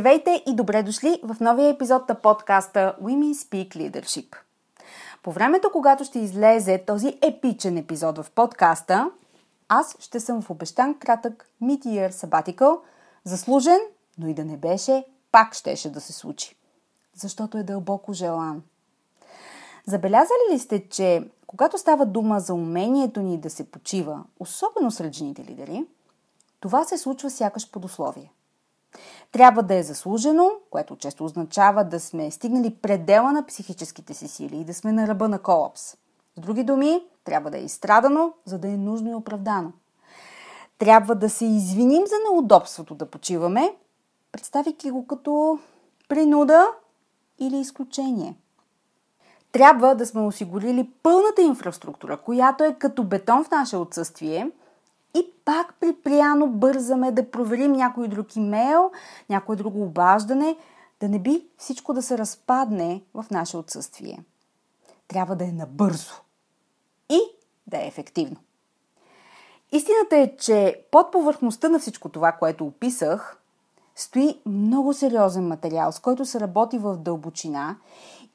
Здравейте и добре дошли в новия епизод на подкаста Women Speak Leadership. По времето, когато ще излезе този епичен епизод в подкаста, аз ще съм в обещан кратък mid-year sabbatical, заслужен, но и да не беше, пак щеше да се случи. Защото е дълбоко желан. Забелязали ли сте, че когато става дума за умението ни да се почива, особено сред жените лидери, това се случва сякаш под условие – трябва да е заслужено, което често означава да сме стигнали предела на психическите си сили и да сме на ръба на колапс. С други думи, трябва да е изстрадано, за да е нужно и оправдано. Трябва да се извиним за неудобството да почиваме, представяйки го като принуда или изключение. Трябва да сме осигурили пълната инфраструктура, която е като бетон в наше отсъствие – и пак припряно бързаме да проверим някой друг имейл, някое друго обаждане, да не би всичко да се разпадне в наше отсъствие. Трябва да е набързо и да е ефективно. Истината е, че под повърхността на всичко това, което описах, стои много сериозен материал, с който се работи в дълбочина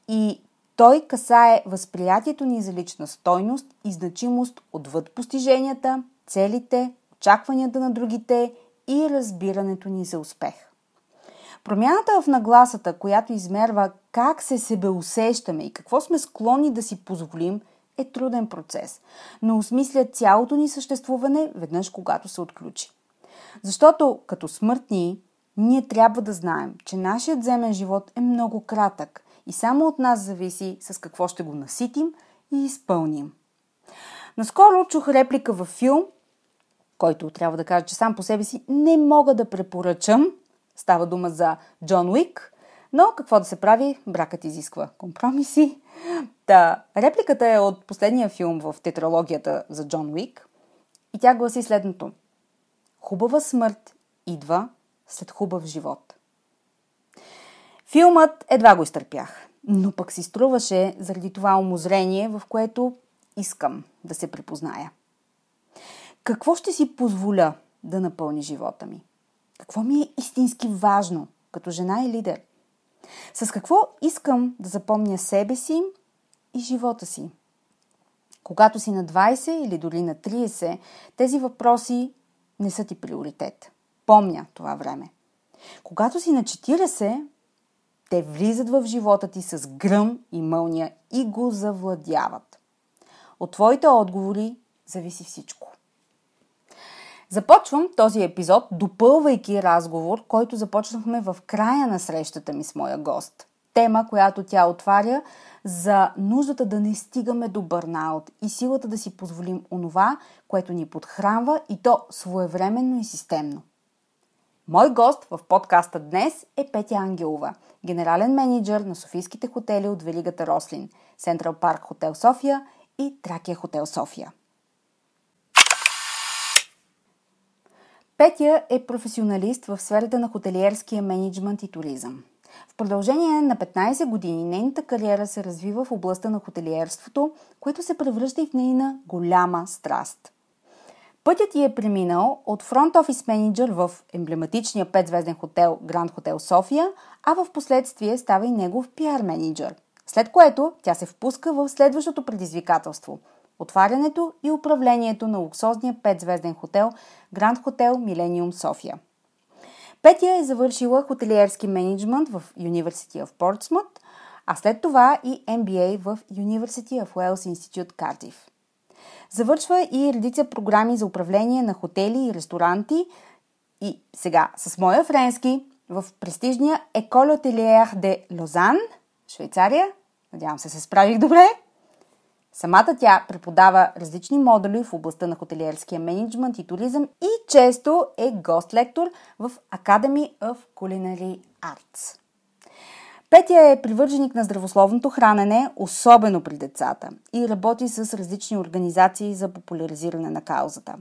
и той касае възприятието ни за лична стойност и значимост отвъд постиженията – целите, очакванията на другите и разбирането ни за успех. Промяната в нагласата, която измерва как се себе усещаме и какво сме склонни да си позволим, е труден процес, но осмисля цялото ни съществуване веднъж, когато се отключи. Защото като смъртни, ние трябва да знаем, че нашият земен живот е много кратък и само от нас зависи с какво ще го наситим и изпълним. Наскоро чух реплика във филм, който трябва да кажа, че сам по себе си не мога да препоръчам. Става дума за Джон Уик, но какво да се прави, бракът изисква компромиси. Та, репликата е от последния филм в тетралогията за Джон Уик и тя гласи следното. Хубава смърт идва след хубав живот. Филмът едва го изтърпях, но пък си струваше заради това умозрение, в което искам да се припозная. Какво ще си позволя да напълни живота ми? Какво ми е истински важно като жена и лидер? С какво искам да запомня себе си и живота си? Когато си на 20 или дори на 30, тези въпроси не са ти приоритет. Помня това време. Когато си на 40, те влизат в живота ти с гръм и мълния и го завладяват. От твоите отговори зависи всичко. Започвам този епизод, допълвайки разговор, който започнахме в края на срещата ми с моя гост. Тема, която тя отваря за нуждата да не стигаме до бърнаут и силата да си позволим онова, което ни подхранва и то своевременно и системно. Мой гост в подкаста днес е Петя Ангелова, генерален менеджер на Софийските хотели от Велигата Рослин, Централ Парк Хотел София и Тракия Хотел София. Петя е професионалист в сферата на хотелиерския менеджмент и туризъм. В продължение на 15 години нейната кариера се развива в областта на хотелиерството, което се превръща и в нейна голяма страст. Пътят ти е преминал от фронт офис менеджер в емблематичния 5-звезден хотел Гранд Хотел София, а в последствие става и негов пиар менеджер. След което тя се впуска в следващото предизвикателство – отварянето и управлението на луксозния 5-звезден хотел Гранд Хотел Милениум София. Петя е завършила хотелиерски менеджмент в University of Portsmouth, а след това и MBA в University of Wales Institute Cardiff. Завършва и редица програми за управление на хотели и ресторанти и сега с моя френски в престижния École Hotelière de Lausanne, Швейцария. Надявам се се справих добре. Самата тя преподава различни модули в областта на хотелиерския менеджмент и туризъм и често е гост-лектор в Academy of Culinary Arts. Петя е привърженик на здравословното хранене, особено при децата, и работи с различни организации за популяризиране на каузата.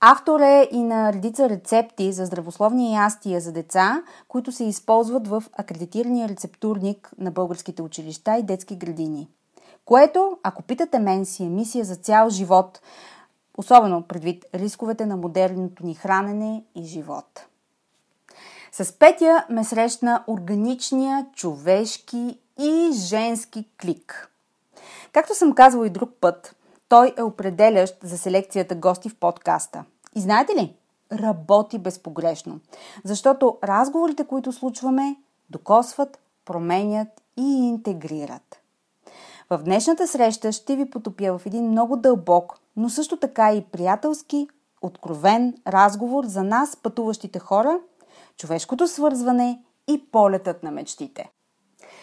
Автор е и на редица рецепти за здравословни ястия за деца, които се използват в акредитирания рецептурник на българските училища и детски градини. Което, ако питате мен, си е мисия за цял живот, особено предвид рисковете на модерното ни хранене и живот. С Петя ме срещна органичния, човешки и женски клик. Както съм казвала и друг път, той е определящ за селекцията гости в подкаста. И знаете ли? Работи безпогрешно. Защото разговорите, които случваме, докосват, променят и интегрират. В днешната среща ще ви потопя в един много дълбок, но също така и приятелски, откровен разговор за нас, пътуващите хора – човешкото свързване и полетът на мечтите.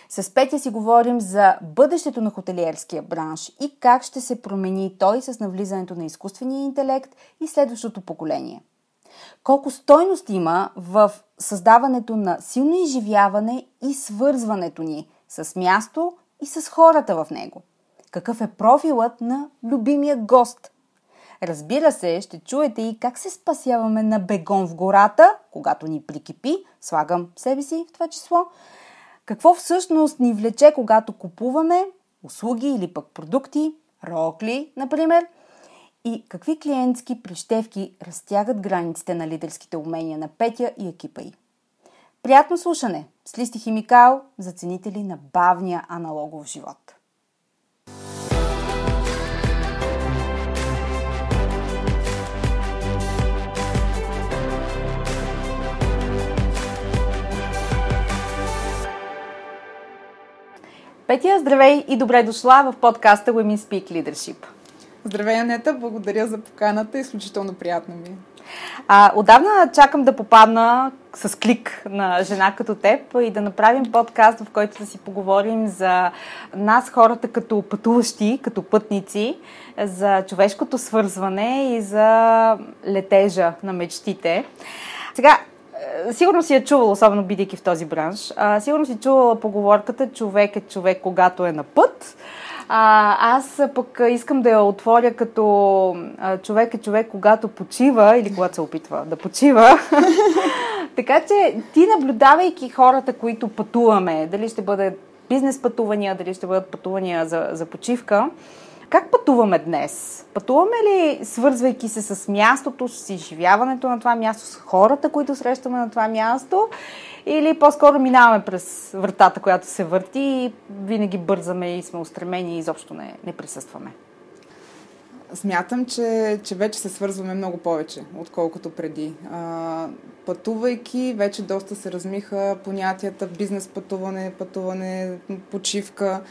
С Петя си говорим за бъдещето на хотелиерския бранш и как ще се промени той с навлизането на изкуствения интелект и следващото поколение. Колко стойност има в създаването на силно изживяване и свързването ни с място и с хората в него. Какъв е профилът на любимия гост – Разбира се, ще чуете и как се спасяваме на бегон в гората, когато ни прикипи, слагам себе си в това число, какво всъщност ни влече, когато купуваме услуги или пък продукти, рокли, например, и какви клиентски прищевки разтягат границите на лидерските умения на Петя и екипа й. Приятно слушане с листи химикал за ценители на бавния аналогов живот. Петя, здравей и добре дошла в подкаста Women Speak Leadership. Здравей, Анета, благодаря за поканата, изключително приятно ми. Е. А, отдавна чакам да попадна с клик на жена като теб и да направим подкаст, в който да си поговорим за нас, хората като пътуващи, като пътници, за човешкото свързване и за летежа на мечтите. Сега, сигурно си е чувал, особено бидейки в този бранш, а, сигурно си чувала поговорката човек е човек, когато е на път. А, аз пък искам да я отворя като а, човек е човек, когато почива или когато се опитва да почива. така че ти наблюдавайки хората, които пътуваме, дали ще бъде бизнес пътувания, дали ще бъдат пътувания за, за почивка, как пътуваме днес? Пътуваме ли, свързвайки се с мястото, с изживяването на това място, с хората, които срещаме на това място? Или по-скоро минаваме през вратата, която се върти и винаги бързаме и сме устремени и изобщо не, не присъстваме? Смятам, че, че вече се свързваме много повече, отколкото преди. А, пътувайки, вече доста се размиха понятията бизнес пътуване, пътуване, почивка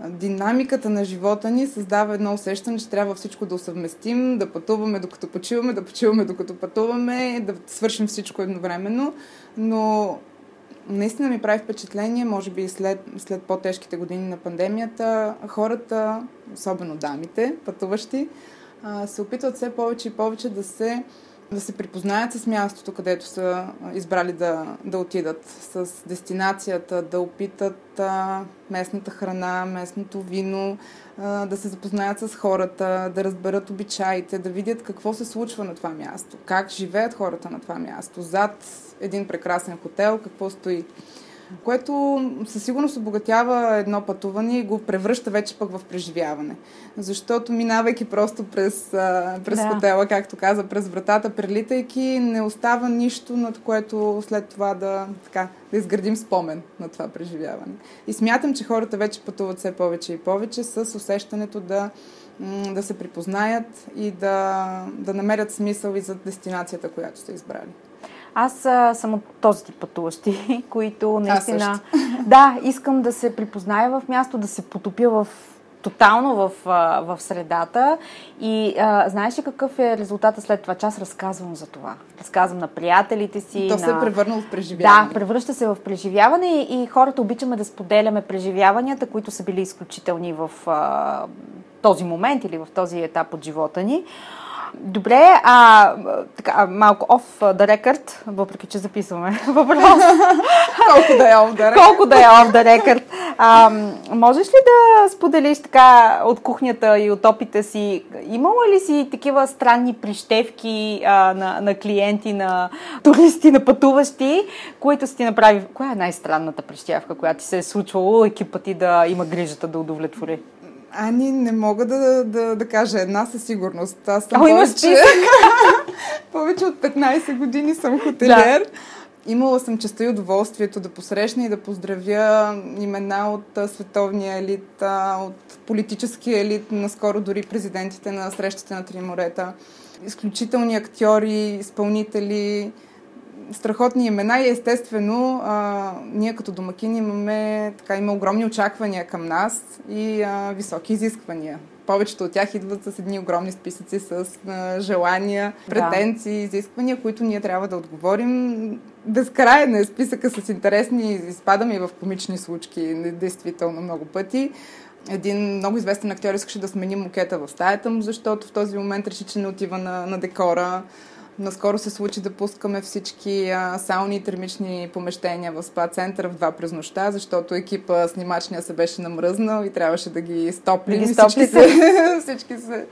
динамиката на живота ни създава едно усещане, че трябва всичко да усъвместим, да пътуваме докато почиваме, да почиваме докато пътуваме, да свършим всичко едновременно. Но наистина ми прави впечатление, може би след, след по-тежките години на пандемията, хората, особено дамите, пътуващи, се опитват все повече и повече да се да се припознаят с мястото, където са избрали да, да отидат, с дестинацията, да опитат а, местната храна, местното вино, а, да се запознаят с хората, да разберат обичаите, да видят какво се случва на това място, как живеят хората на това място, зад един прекрасен хотел, какво стои. Което със сигурност обогатява едно пътуване и го превръща вече пък в преживяване. Защото минавайки просто през, през да. хотела, както каза, през вратата, прелитайки, не остава нищо, над което след това да, така, да изградим спомен на това преживяване. И смятам, че хората вече пътуват все повече и повече с усещането да да се припознаят и да, да намерят смисъл и за дестинацията, която сте избрали. Аз а, съм от този тип пътуващи, които наистина... Да, искам да се припозная в място, да се потопя в тотално в, в средата. И а, знаеш ли какъв е резултата след това? Че аз разказвам за това. Разказвам на приятелите си. То на... се е превърнало в преживяване. Да, превръща се в преживяване и, и хората обичаме да споделяме преживяванията, които са били изключителни в а, този момент или в този етап от живота ни. Добре, а така, малко off the record, въпреки че записваме въпрос. Колко да е off the record. Колко да е off the record. А, можеш ли да споделиш така от кухнята и от опита си, имала ли си такива странни прищевки а, на, на клиенти, на туристи, на пътуващи, които си ти направи? Коя е най-странната прищявка, която ти се е случвала екипът ти да има грижата да удовлетвори? Ани, не мога да, да, да кажа една със сигурност. Аз съм О, повече, повече от 15 години съм хотелиер. Да. Имала съм честа и удоволствието да посрещна и да поздравя имена от световния елит, от политическия елит, наскоро дори президентите на срещите на Три морета. Изключителни актьори, изпълнители, страхотни имена и естествено а, ние като домакини имаме, така, има огромни очаквания към нас и а, високи изисквания. Повечето от тях идват с едни огромни списъци с а, желания, претенции, да. изисквания, които ние трябва да отговорим. Безкрайен е списъка с интересни, изпадаме и в комични случки, действително много пъти. Един много известен актьор искаше да смени мукета в стаята му, защото в този момент реши, че не отива на, на декора. Наскоро се случи да пускаме всички а, сауни и термични помещения в спа центъра в два през нощта, защото екипа снимачния се беше намръзнал и трябваше да ги стоплим. Да ги всички, се, всички се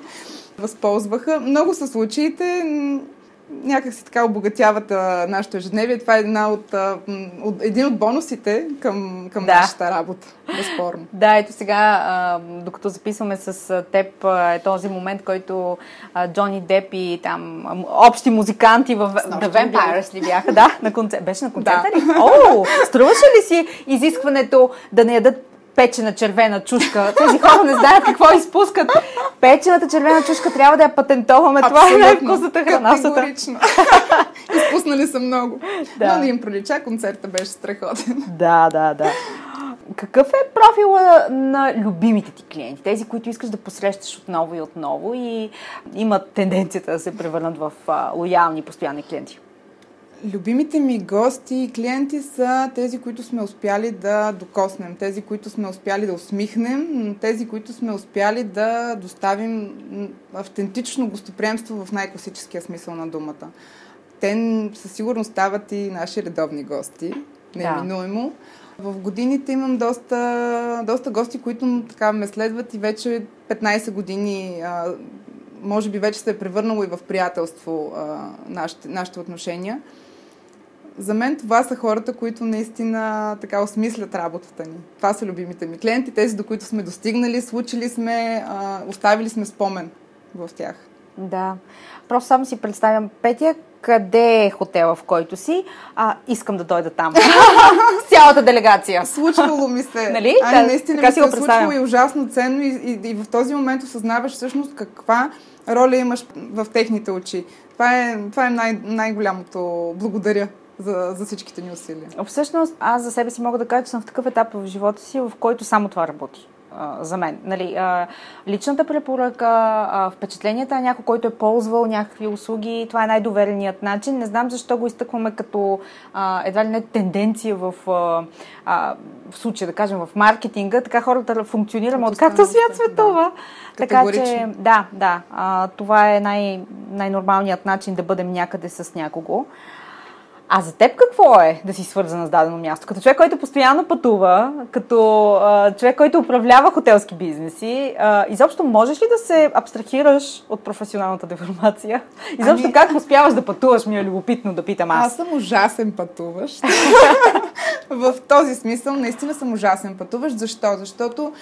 възползваха. Много са случаите някак си така обогатяват а, нашето ежедневие. Това е една от, а, от, един от бонусите към, към да. нашата работа. Безспорно. Да, ето сега, а, докато записваме с теб, а, е този момент, който а, Джони Деп и там а, общи музиканти в The Vampires ли бяха? Да, на концерт. Беше на концерта да. ли? О, струваше ли си изискването да не ядат печена червена чушка. Тези хора не знаят какво изпускат. Печената червена чушка трябва да я патентоваме. Абсолютно. Това е най-вкусната храна. Категорично. Изпуснали са много. Да. Но не им пролича, концерта беше страхотен. Да, да, да. Какъв е профила на любимите ти клиенти? Тези, които искаш да посрещаш отново и отново и имат тенденцията да се превърнат в лоялни постоянни клиенти? Любимите ми гости и клиенти са тези, които сме успяли да докоснем, тези, които сме успяли да усмихнем, тези, които сме успяли да доставим автентично гостоприемство в най-класическия смисъл на думата. Те със сигурност стават и наши редовни гости, неминуемо. Да. В годините имам доста, доста гости, които така ме следват и вече 15 години може би вече се е превърнало и в приятелство нашите, нашите отношения за мен това са хората, които наистина така осмислят работата ни. Това са любимите ми клиенти, тези до които сме достигнали, случили сме, а, оставили сме спомен в тях. Да. Просто само си представям Петя, къде е хотела, в който си, а, искам да дойда там. С цялата делегация. Случвало ми се. Нали? Да, наистина така ми се е случвало и ужасно ценно и, и, и в този момент осъзнаваш всъщност каква роля имаш в техните очи. Това е, това е най- най-голямото благодаря за, за всичките ни усилия. Всъщност, аз за себе си мога да кажа, че съм в такъв етап в живота си, в който само това работи за мен. Нали, а, личната препоръка, а, впечатленията на някой, който е ползвал някакви услуги, това е най-довереният начин. Не знам защо го изтъкваме като а, едва ли не тенденция в, а, в случая, да кажем, в маркетинга. Така хората функционираме от както свят светова. Да. Така че, да, да, а, това е най- най-нормалният начин да бъдем някъде с някого. А за теб какво е да си свързана с дадено място? Като човек, който постоянно пътува, като а, човек, който управлява хотелски бизнеси, а, изобщо можеш ли да се абстрахираш от професионалната деформация? Изобщо ами... как успяваш да пътуваш, ми е любопитно да питам аз. Аз съм ужасен пътуващ. В този смисъл наистина съм ужасен пътуващ. Защо? Защото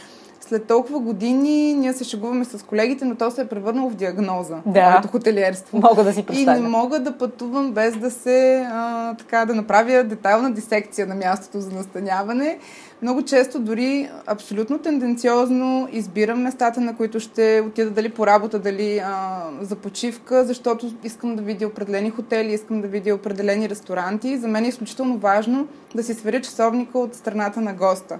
след толкова години ние се шегуваме с колегите, но то се е превърнало в диагноза. Да. Моето хотелиерство. Мога да си представя. И не мога да пътувам без да се, а, така, да направя детайлна дисекция на мястото за настаняване. Много често дори абсолютно тенденциозно избирам местата, на които ще отида дали по работа, дали а, за почивка, защото искам да видя определени хотели, искам да видя определени ресторанти. За мен е изключително важно да си сверя часовника от страната на госта,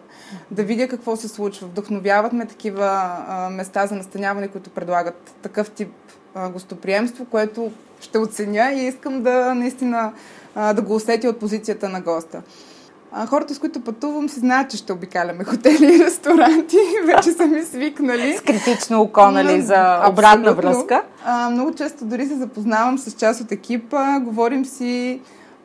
да видя какво се случва. Вдъхновяват ме такива а, места за настаняване, които предлагат такъв тип а, гостоприемство, което ще оценя и искам да наистина а, да го усетя от позицията на госта. А, хората, с които пътувам, си знаят, че ще обикаляме хотели и ресторанти. Вече са ми свикнали. С критично око, нали, за обратна връзка. А, много често дори се запознавам с част от екипа. Говорим си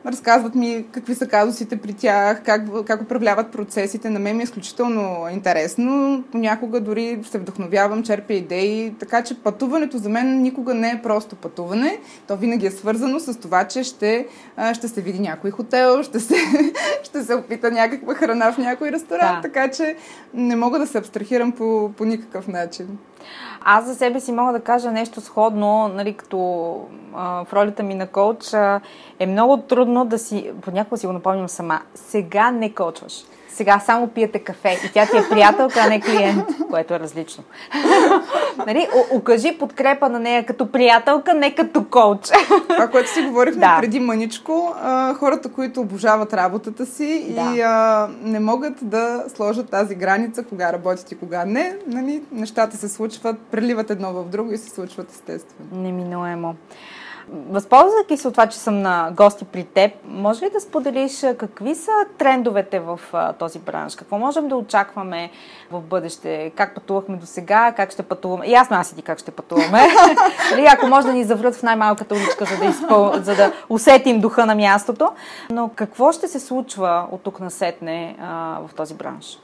разказват ми какви са казусите при тях, как, как управляват процесите. На мен ми е изключително интересно. Понякога дори се вдъхновявам, черпя идеи. Така че пътуването за мен никога не е просто пътуване. То винаги е свързано с това, че ще, ще се види някой хотел, ще се, ще се опита някаква храна в някой ресторант. Да. Така че не мога да се абстрахирам по, по никакъв начин. Аз за себе си мога да кажа нещо сходно, нали, като а, в ролята ми на коуч, а, е много трудно да си, понякога си го напомням сама, сега не коучваш сега само пиете кафе и тя ти е приятелка, а не клиент, което е различно. нали? Окажи подкрепа на нея като приятелка, не като коуч. Това, което си говорихме да. преди мъничко, а, хората, които обожават работата си да. и а, не могат да сложат тази граница, кога работят и кога не, нали? нещата се случват, преливат едно в друго и се случват естествено. Неминуемо. Възползвайки се от това, че съм на гости при теб, може ли да споделиш какви са трендовете в този бранш? Какво можем да очакваме в бъдеще? Как пътувахме до сега? Как ще пътуваме? Ясно аз и ти как ще пътуваме. Или ако може да ни заврат в най-малката уличка, за да, изпъл... за да усетим духа на мястото. Но какво ще се случва от тук насетне а, в този бранш?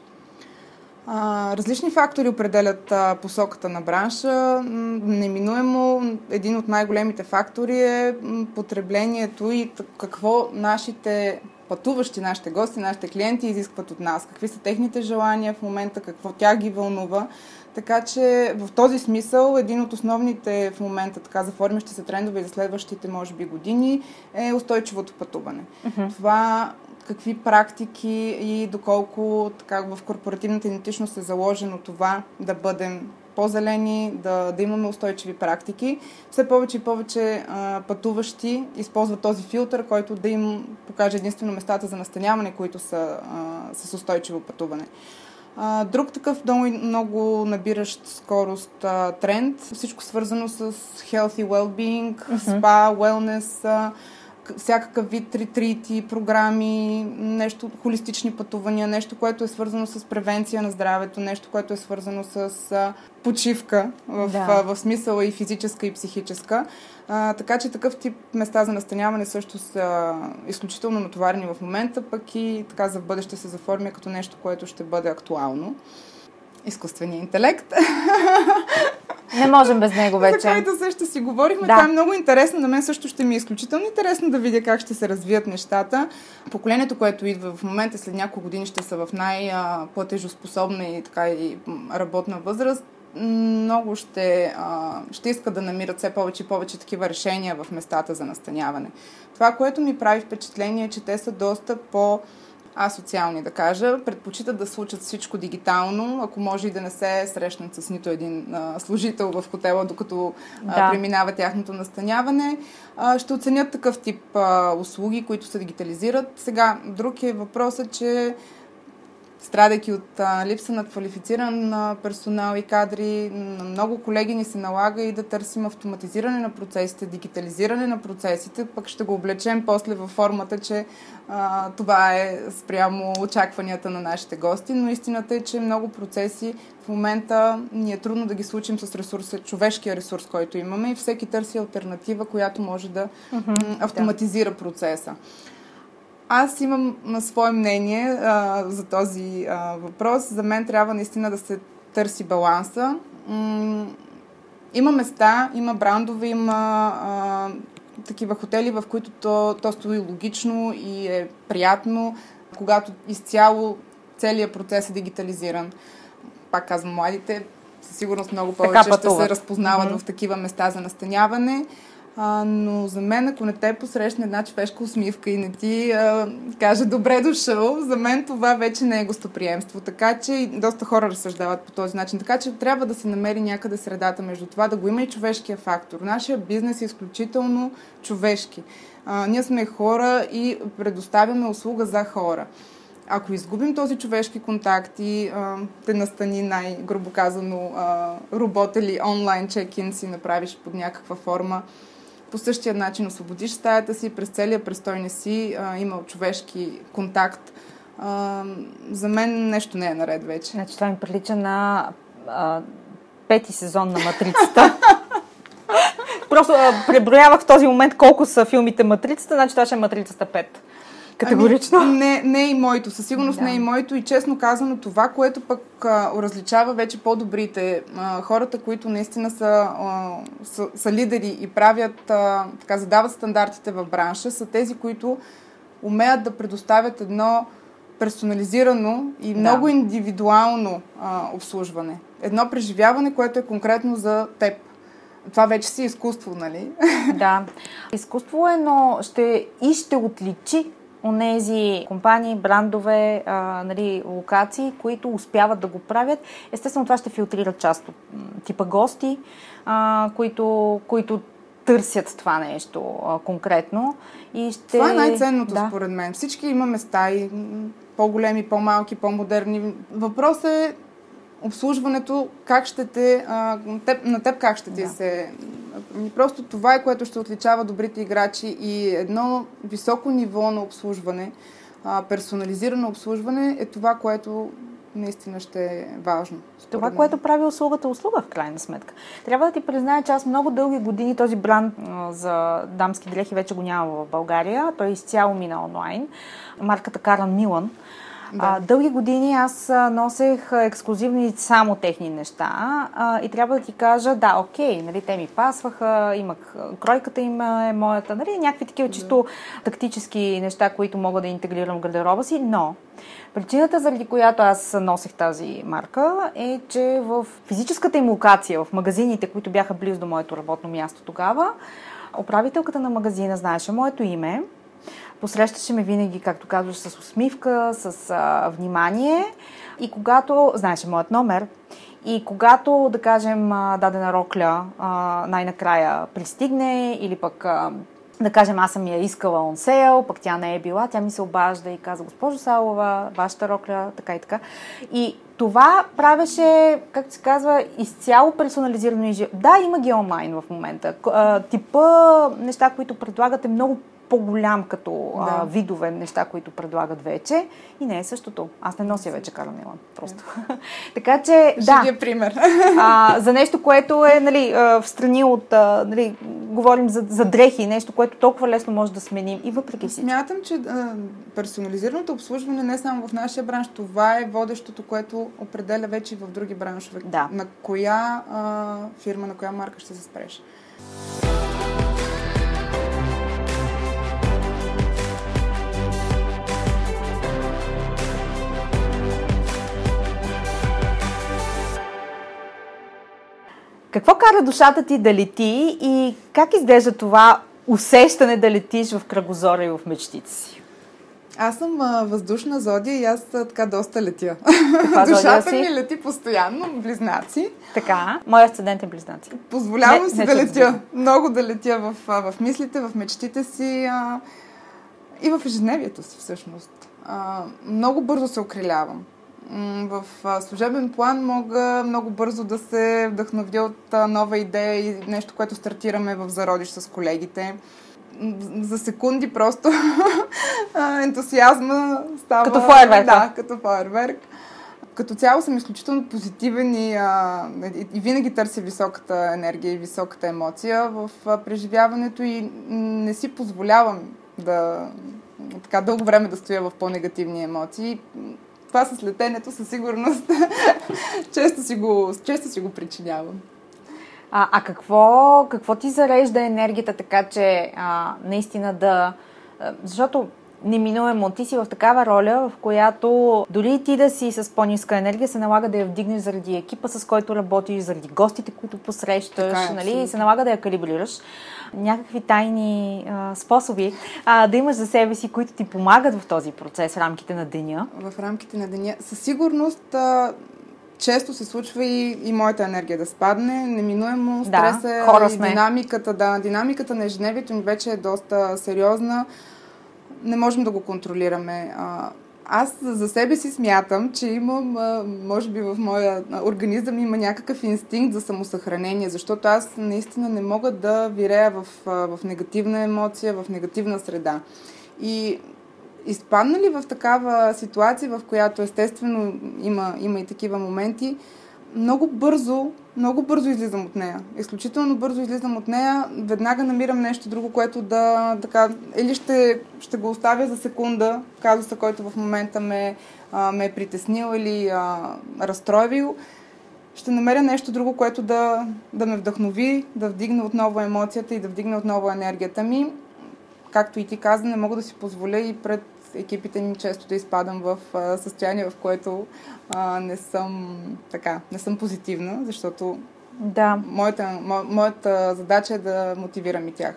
А, различни фактори определят а, посоката на бранша. Неминуемо един от най-големите фактори е потреблението и какво нашите пътуващи, нашите гости, нашите клиенти изискват от нас. Какви са техните желания в момента, какво тя ги вълнува. Така че в този смисъл един от основните в момента така заформящи се трендове за следващите, може би, години е устойчивото пътуване. Uh-huh. Това какви практики и доколко така, в корпоративната идентичност е заложено това да бъдем по-зелени, да, да имаме устойчиви практики. Все повече и повече а, пътуващи използват този филтър, който да им покаже единствено местата за настаняване, които са а, с устойчиво пътуване. А, друг такъв много, много набиращ скорост а, тренд, всичко свързано с healthy well-being, uh-huh. spa, wellness, а, всякакъв вид ретрити, програми, нещо, холистични пътувания, нещо, което е свързано с превенция на здравето, нещо, което е свързано с а, почивка в, да. а, в смисъла и физическа и психическа. А, така че такъв тип места за настаняване също са изключително натоварени в момента, пък и така за бъдеще се заформя като нещо, което ще бъде актуално изкуствения интелект. Не можем без него вече. За който също си говорихме. Да. Това е много интересно. На мен също ще ми е изключително интересно да видя как ще се развият нещата. Поколението, което идва в момента, след няколко години ще са в най-платежоспособна и така и работна възраст много ще, ще искат да намират все повече и повече такива решения в местата за настаняване. Това, което ми прави впечатление е, че те са доста по- асоциални, да кажа, предпочитат да случат всичко дигитално, ако може и да не се срещнат с нито един а, служител в хотела, докато да. а, преминава тяхното настаняване. А, ще оценят такъв тип а, услуги, които се дигитализират. Сега, друг е въпросът, че страдайки от а, липса на квалифициран а, персонал и кадри, на много колеги ни се налага и да търсим автоматизиране на процесите, дигитализиране на процесите, пък ще го облечем после във формата, че а, това е спрямо очакванията на нашите гости, но истината е, че много процеси в момента ни е трудно да ги случим с ресурса, човешкия ресурс, който имаме и всеки търси альтернатива, която може да mm-hmm, автоматизира да. процеса. Аз имам на свое мнение а, за този а, въпрос. За мен трябва наистина да се търси баланса. М- има места, има брандове, има а, такива хотели, в които то, то стои логично и е приятно, когато изцяло целият процес е дигитализиран. Пак казвам, младите със сигурност много повече ще се разпознават mm-hmm. в такива места за настаняване. А, но за мен, ако не те посрещне една човешка усмивка и не ти а, каже добре дошъл, за мен това вече не е гостоприемство. Така че доста хора разсъждават по този начин. Така че трябва да се намери някъде средата между това, да го има и човешкия фактор. Нашия бизнес е изключително човешки. А, ние сме хора и предоставяме услуга за хора. Ако изгубим този човешки контакт и а, те настани най-грубо казано а, робот или онлайн чекин си направиш под някаква форма, по същия начин освободиш стаята си, през целия престой не си а, имал човешки контакт. А, за мен нещо не е наред вече. Значи това ми прилича на а, пети сезон на Матрицата. Просто а, преброявах в този момент колко са филмите Матрицата, значи това ще е Матрицата 5. Категорично. Ами, не, не е и моето, със сигурност да. не е и моето и честно казано това, което пък а, различава вече по-добрите, а, хората, които наистина са, а, са, са лидери и правят, а, така, задават стандартите в бранша, са тези, които умеят да предоставят едно персонализирано и да. много индивидуално а, обслужване. Едно преживяване, което е конкретно за теб. Това вече си изкуство, нали? Да. Изкуство е, но ще и ще отличи онези компании, брандове, а, нали, локации, които успяват да го правят. Естествено, това ще филтрира част от типа гости, а, които, които търсят това нещо а, конкретно. И ще... Това е най-ценното, да. според мен. Всички имаме стаи, по-големи, по-малки, по-модерни. Въпросът е обслужването, как ще те, а, теб, на теб как ще ти да. се... Просто това е, което ще отличава добрите играчи и едно високо ниво на обслужване, а, персонализирано обслужване е това, което наистина ще е важно. Това, мен. което прави услугата услуга, в крайна сметка. Трябва да ти призная, че аз много дълги години този бранд за дамски дрехи вече го няма в България. Той изцяло мина онлайн. Марката Каран Милан. Да. А, дълги години аз носех ексклюзивни само техни неща а, и трябва да ти кажа, да, окей, нали, те ми пасваха, имах кройката им е моята, нали, някакви такива да. чисто тактически неща, които мога да интегрирам в гардероба си, но Причината, заради която аз носех тази марка, е, че в физическата им локация, в магазините, които бяха близо до моето работно място тогава, управителката на магазина знаеше моето име, Посрещаше ме винаги, както казваш, с усмивка, с а, внимание. И когато, знаеше моят номер, и когато, да кажем, дадена рокля а, най-накрая пристигне или пък да кажем, аз съм я искала on sale, пък тя не е била, тя ми се обажда и каза, госпожо Салова, вашата рокля, така и така. И това правеше, както се казва, изцяло персонализирано Да, има ги онлайн в момента. Типа неща, които предлагате много по-голям като да. а, видове неща, които предлагат вече. И не е същото. Аз не нося вече Карл Милан. Просто. така че, да. Живия пример. а, за нещо, което е нали, в страни от... А, нали, говорим за, за дрехи, нещо, което толкова лесно може да сменим. И въпреки всичко. Смятам, че а, персонализираното обслужване не само в нашия бранш, това е водещото, което определя вече и в други браншове. Да. На коя а, фирма, на коя марка ще се спреш. Какво кара душата ти да лети и как изглежда това усещане да летиш в кръгозора и в мечтите си? Аз съм а, въздушна зодия и аз а, така доста летя. Каква Душата си? ми лети постоянно, близнаци. Така, моя асцендент е близнаци. Позволявам не, си не, да летя, много да летя в, в мислите, в мечтите си а, и в ежедневието си всъщност. А, много бързо се окрилявам в служебен план мога много бързо да се вдъхновя от нова идея и нещо, което стартираме в зародиш с колегите. За секунди просто ентусиазма става... Като фойерверк. Да, като фойерверк. Като цяло съм изключително позитивен и, а, и винаги търся високата енергия и високата емоция в преживяването и не си позволявам да така дълго време да стоя в по-негативни емоции. Това с летенето със сигурност често, си го, често си го причинявам. А, а какво, какво ти зарежда енергията така, че а, наистина да... Защото неминуемо ти си в такава роля, в която дори ти да си с по-ниска енергия, се налага да я вдигнеш заради екипа, с който работиш, заради гостите, които посрещаш, така е, нали? се налага да я калибрираш. Някакви тайни а, способи а, да имаш за себе си, които ти помагат в този процес в рамките на деня. В рамките на деня. Със сигурност а, често се случва и, и моята енергия да спадне. Неминуемо стреса да, хора и динамиката, да, динамиката на ежедневието ни вече е доста сериозна не можем да го контролираме. Аз за себе си смятам, че имам, може би в моя организъм има някакъв инстинкт за самосъхранение, защото аз наистина не мога да вирея в, в негативна емоция, в негативна среда. И изпаднали в такава ситуация, в която естествено има, има и такива моменти, много бързо, много бързо излизам от нея. Изключително бързо излизам от нея. Веднага намирам нещо друго, което да, така, или ще, ще го оставя за секунда, казуса, който в момента ме, а, ме е притеснил или а, разстроил. Ще намеря нещо друго, което да, да ме вдъхнови, да вдигне отново емоцията и да вдигне отново енергията ми. Както и ти каза, не мога да си позволя и пред екипите ми често да изпадам в състояние, в което а, не съм така, не съм позитивна, защото да. моята, мо, моята задача е да мотивирам и тях.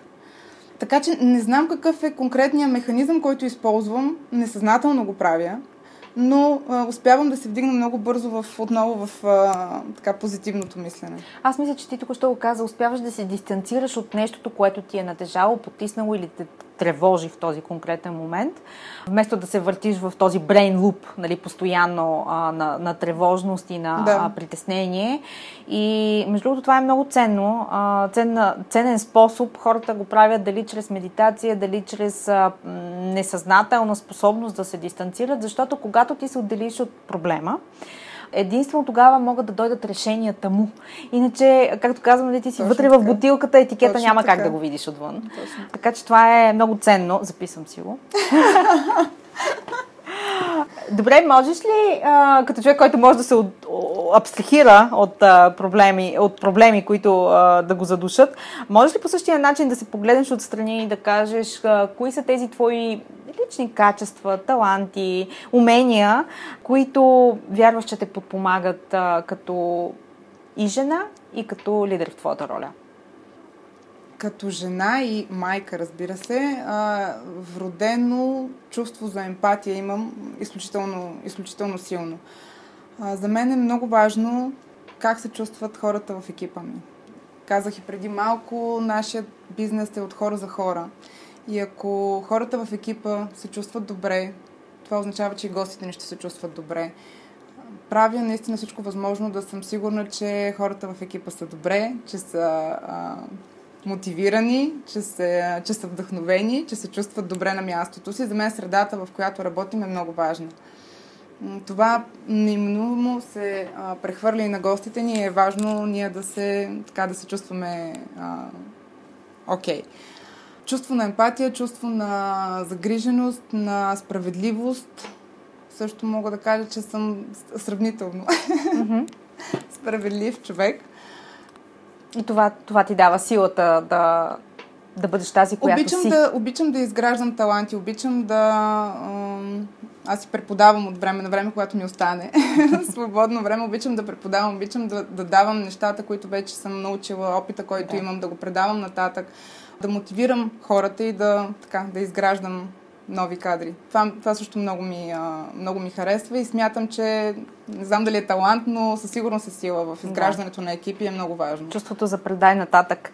Така че не знам какъв е конкретният механизъм, който използвам, несъзнателно го правя, но а, успявам да се вдигна много бързо в, отново в а, така позитивното мислене. Аз мисля, че ти тук ще го каза, успяваш да се дистанцираш от нещото, което ти е натежало, потиснало или те тревожи в този конкретен момент. Вместо да се въртиш в този брейн луп, нали, постоянно а, на, на тревожност и на да. а, притеснение. И между другото това е много ценно. А, ценна, ценен способ. Хората го правят дали чрез медитация, дали чрез а, несъзнателна способност да се дистанцират, защото когато ти се отделиш от проблема, единствено тогава могат да дойдат решенията му. Иначе, както казвам, нали, ти си Точно вътре така. в бутилката, етикета Точно няма така. как да го видиш отвън. Точно. Така че това е много ценно. Записвам си го. Добре, можеш ли, като човек, който може да се абстрахира от, проблеми, от проблеми, които да го задушат, можеш ли по същия начин да се погледнеш отстрани и да кажеш кои са тези твои лични качества, таланти, умения, които вярваш, че те подпомагат като и жена, и като лидер в твоята роля? Като жена и майка, разбира се, а, вродено чувство за емпатия имам изключително, изключително силно. А, за мен е много важно как се чувстват хората в екипа ми. Казах и преди малко, нашият бизнес е от хора за хора. И ако хората в екипа се чувстват добре, това означава, че и гостите ни ще се чувстват добре. Правя наистина всичко възможно да съм сигурна, че хората в екипа са добре, че са а, мотивирани, че, се, че са вдъхновени, че се чувстват добре на мястото си. За мен средата, в която работим, е много важна. Това неминуемо се а, прехвърля и на гостите ни. Е важно ние да се, така, да се чувстваме окей. Okay чувство на емпатия, чувство на загриженост, на справедливост. Също мога да кажа, че съм сравнително mm-hmm. справедлив човек. И това, това ти дава силата да, да бъдеш тази, която обичам си. Да, обичам да изграждам таланти, обичам да... Аз си преподавам от време на време, когато ми остане свободно време. Обичам да преподавам, обичам да, да давам нещата, които вече съм научила, опита, който да. имам, да го предавам нататък да мотивирам хората и да, така, да изграждам нови кадри. Това, това също много ми, много ми харесва и смятам, че не знам дали е талант, но със сигурност е сила в изграждането да. на екипи е много важно. Чувството за предай нататък.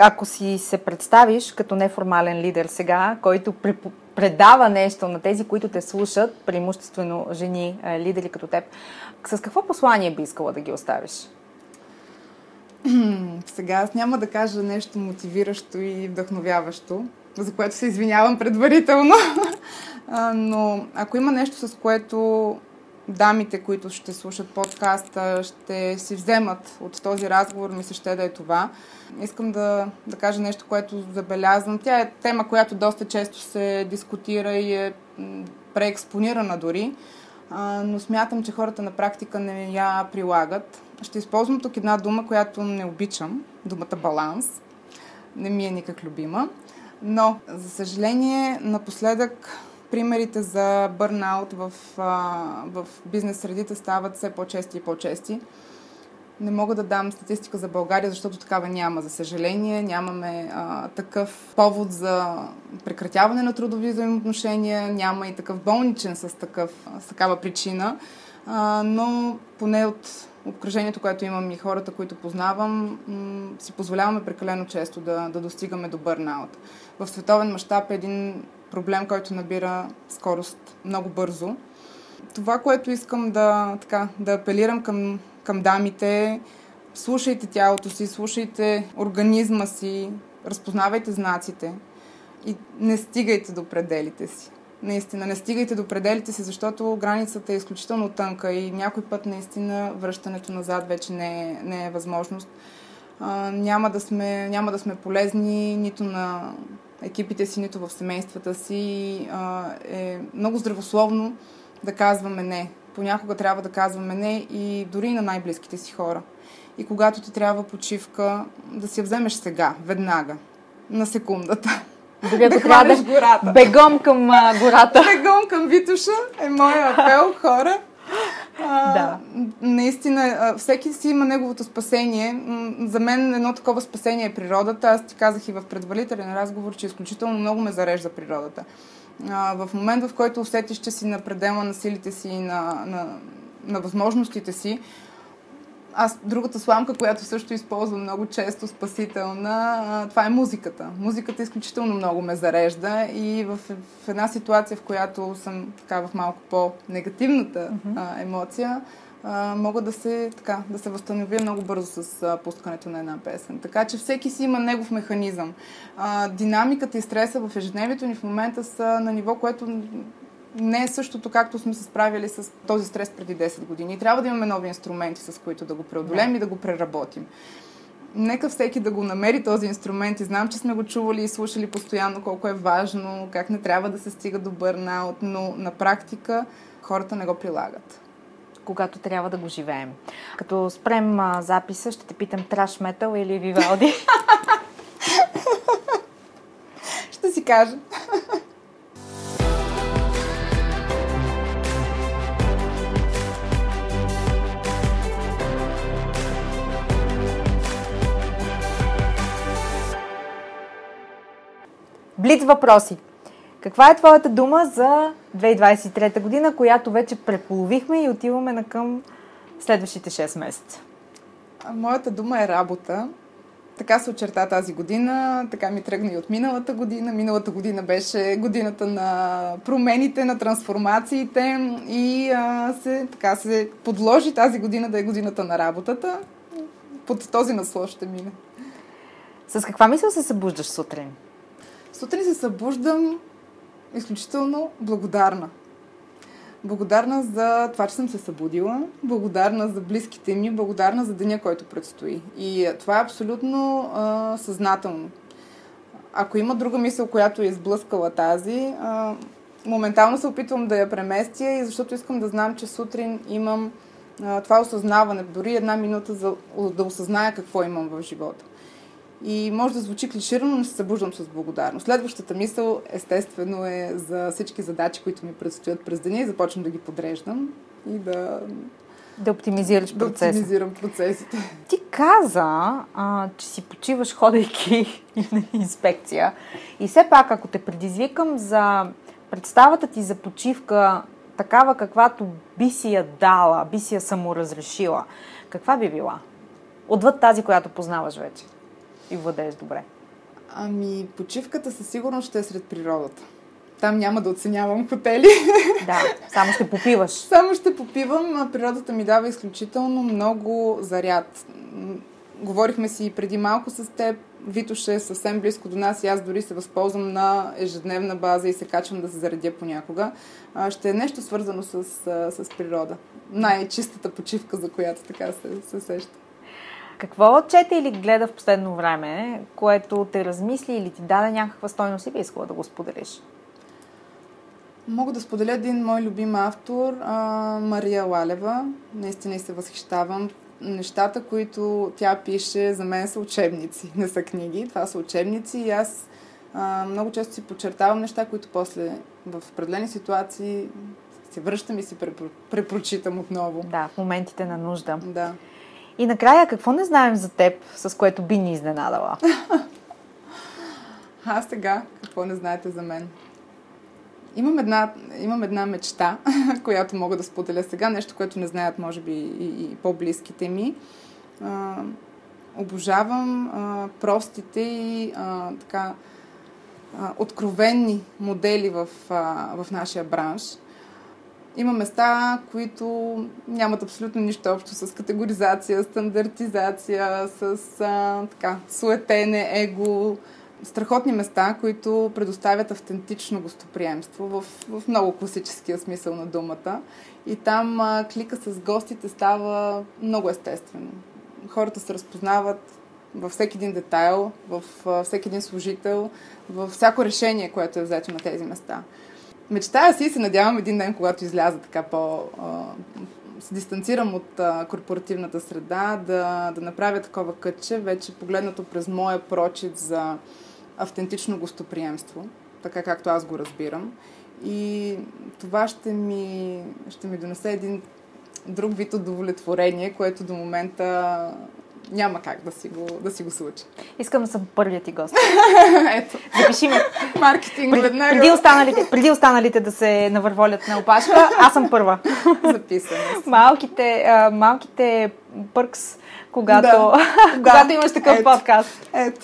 Ако си се представиш като неформален лидер сега, който предава нещо на тези, които те слушат, преимуществено жени, лидери като теб, с какво послание би искала да ги оставиш? Сега аз няма да кажа нещо мотивиращо и вдъхновяващо, за което се извинявам предварително. но ако има нещо, с което дамите, които ще слушат подкаста, ще си вземат от този разговор, ми се ще да е това. Искам да, да кажа нещо, което забелязвам. Тя е тема, която доста често се дискутира и е преекспонирана дори, но смятам, че хората на практика не я прилагат. Ще използвам тук една дума, която не обичам, думата баланс. Не ми е никак любима. Но, за съжаление, напоследък примерите за бърнаут в, в бизнес средите стават все по-чести и по-чести. Не мога да дам статистика за България, защото такава няма. За съжаление, нямаме а, такъв повод за прекратяване на трудови взаимоотношения, няма и такъв болничен с, такъв, с такава причина. А, но поне от обкръжението, което имам и хората, които познавам, м- си позволяваме прекалено често да, да достигаме до бърнаут. В световен мащаб е един проблем, който набира скорост много бързо. Това, което искам да, така, да апелирам към, към дамите, слушайте тялото си, слушайте организма си, разпознавайте знаците и не стигайте до пределите си. Наистина, не стигайте до пределите си, защото границата е изключително тънка и някой път наистина връщането назад вече не е, не е възможност. А, няма, да сме, няма да сме полезни нито на екипите си, нито в семействата си. А, е много здравословно да казваме не. Понякога трябва да казваме не и дори на най-близките си хора. И когато ти трябва почивка, да си я вземеш сега, веднага, на секундата. Дори да хванеш гората. Бегом към а, гората. Бегом към Витуша е моя апел, хора. А, да. Наистина, всеки си има неговото спасение. За мен едно такова спасение е природата. Аз ти казах и в предварителен разговор, че изключително много ме зарежда природата. А, в момент, в който усетиш, че си на предела на силите си и на, на, на възможностите си, аз другата сламка, която също използвам много често, спасителна, това е музиката. Музиката изключително много ме зарежда и в, в една ситуация, в която съм така в малко по-негативната mm-hmm. а, емоция, а, мога да се, така, да се възстановя много бързо с а, пускането на една песен. Така че всеки си има негов механизъм. А, динамиката и стреса в ежедневието ни в момента са на ниво, което не е същото, както сме се справили с този стрес преди 10 години. Трябва да имаме нови инструменти, с които да го преодолем да. и да го преработим. Нека всеки да го намери този инструмент и знам, че сме го чували и слушали постоянно колко е важно, как не трябва да се стига до бърнаут, но на практика хората не го прилагат когато трябва да го живеем. Като спрем а, записа, ще те питам траш метал или Вивалди. ще си кажа. Блиц въпроси. Каква е твоята дума за 2023 година, която вече преполовихме и отиваме на към следващите 6 месеца? Моята дума е работа. Така се очерта тази година, така ми тръгна и от миналата година. Миналата година беше годината на промените, на трансформациите и а, се, така се подложи тази година да е годината на работата. Под този наслов ще мине. С каква мисъл се събуждаш сутрин? Сутрин се събуждам изключително благодарна. Благодарна за това, че съм се събудила, благодарна за близките ми, благодарна за деня, който предстои. И това е абсолютно а, съзнателно. Ако има друга мисъл, която е изблъскала тази, а, моментално се опитвам да я преместя и защото искам да знам, че сутрин имам а, това осъзнаване, дори една минута за да осъзная какво имам в живота. И може да звучи клиширано, но се събуждам с благодарност. Следващата мисъл, естествено, е за всички задачи, които ми предстоят през деня и започвам да ги подреждам и да... Да оптимизираш процеса. Да оптимизирам процесите. Ти каза, а, че си почиваш ходейки на инспекция. И все пак, ако те предизвикам за представата ти за почивка, такава каквато би си я дала, би си я саморазрешила, каква би била? Отвъд тази, която познаваш вече и владееш добре? Ами, почивката със сигурност ще е сред природата. Там няма да оценявам хотели. Да, само ще попиваш. само ще попивам, природата ми дава изключително много заряд. говорихме си преди малко с теб, Витош е съвсем близко до нас и аз дори се възползвам на ежедневна база и се качвам да се заредя понякога. Ще е нещо свързано с, с природа. Най-чистата почивка, за която така се, се сеща. Какво чете или гледа в последно време, което те размисли или ти даде някаква стойност и би искала да го споделиш? Мога да споделя един мой любим автор, Мария Лалева. Наистина и се възхищавам. Нещата, които тя пише, за мен са учебници, не са книги. Това са учебници и аз много често си подчертавам неща, които после в определени ситуации се връщам и си препрочитам отново. Да, в моментите на нужда. Да. И накрая, какво не знаем за теб, с което би ни изненадала? а сега, какво не знаете за мен? Имам една, имам една мечта, която мога да споделя сега, нещо, което не знаят, може би, и, и по-близките ми. А, обожавам а, простите и а, така откровенни модели в, в нашия бранш. Има места, които нямат абсолютно нищо общо с категоризация, стандартизация, с а, така, суетене, его, страхотни места, които предоставят автентично гостоприемство в, в много класическия смисъл на думата. И там а, клика с гостите става много естествено. Хората се разпознават във всеки един детайл, в всеки един служител, във всяко решение, което е взето на тези места. Мечтая си и се надявам един ден, когато изляза така по... Се дистанцирам от корпоративната среда, да, да направя такова кътче, вече погледнато през моя прочит за автентично гостоприемство, така както аз го разбирам. И това ще ми, ще ми донесе един друг вид удовлетворение, което до момента няма как да си го, да си го случи. Искам да съм първият ти гост. Ето. Запиши ме. Маркетинг преди, веднага. Преди останалите, преди останалите да се навърволят на опашка, аз съм първа. Записано. Малките, а, малките пъркс, когато, да. когато имаш такъв Ето. подкаст. Ето.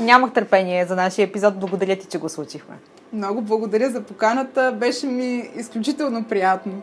Нямах търпение за нашия епизод. Благодаря ти, че го случихме. Много благодаря за поканата. Беше ми изключително приятно.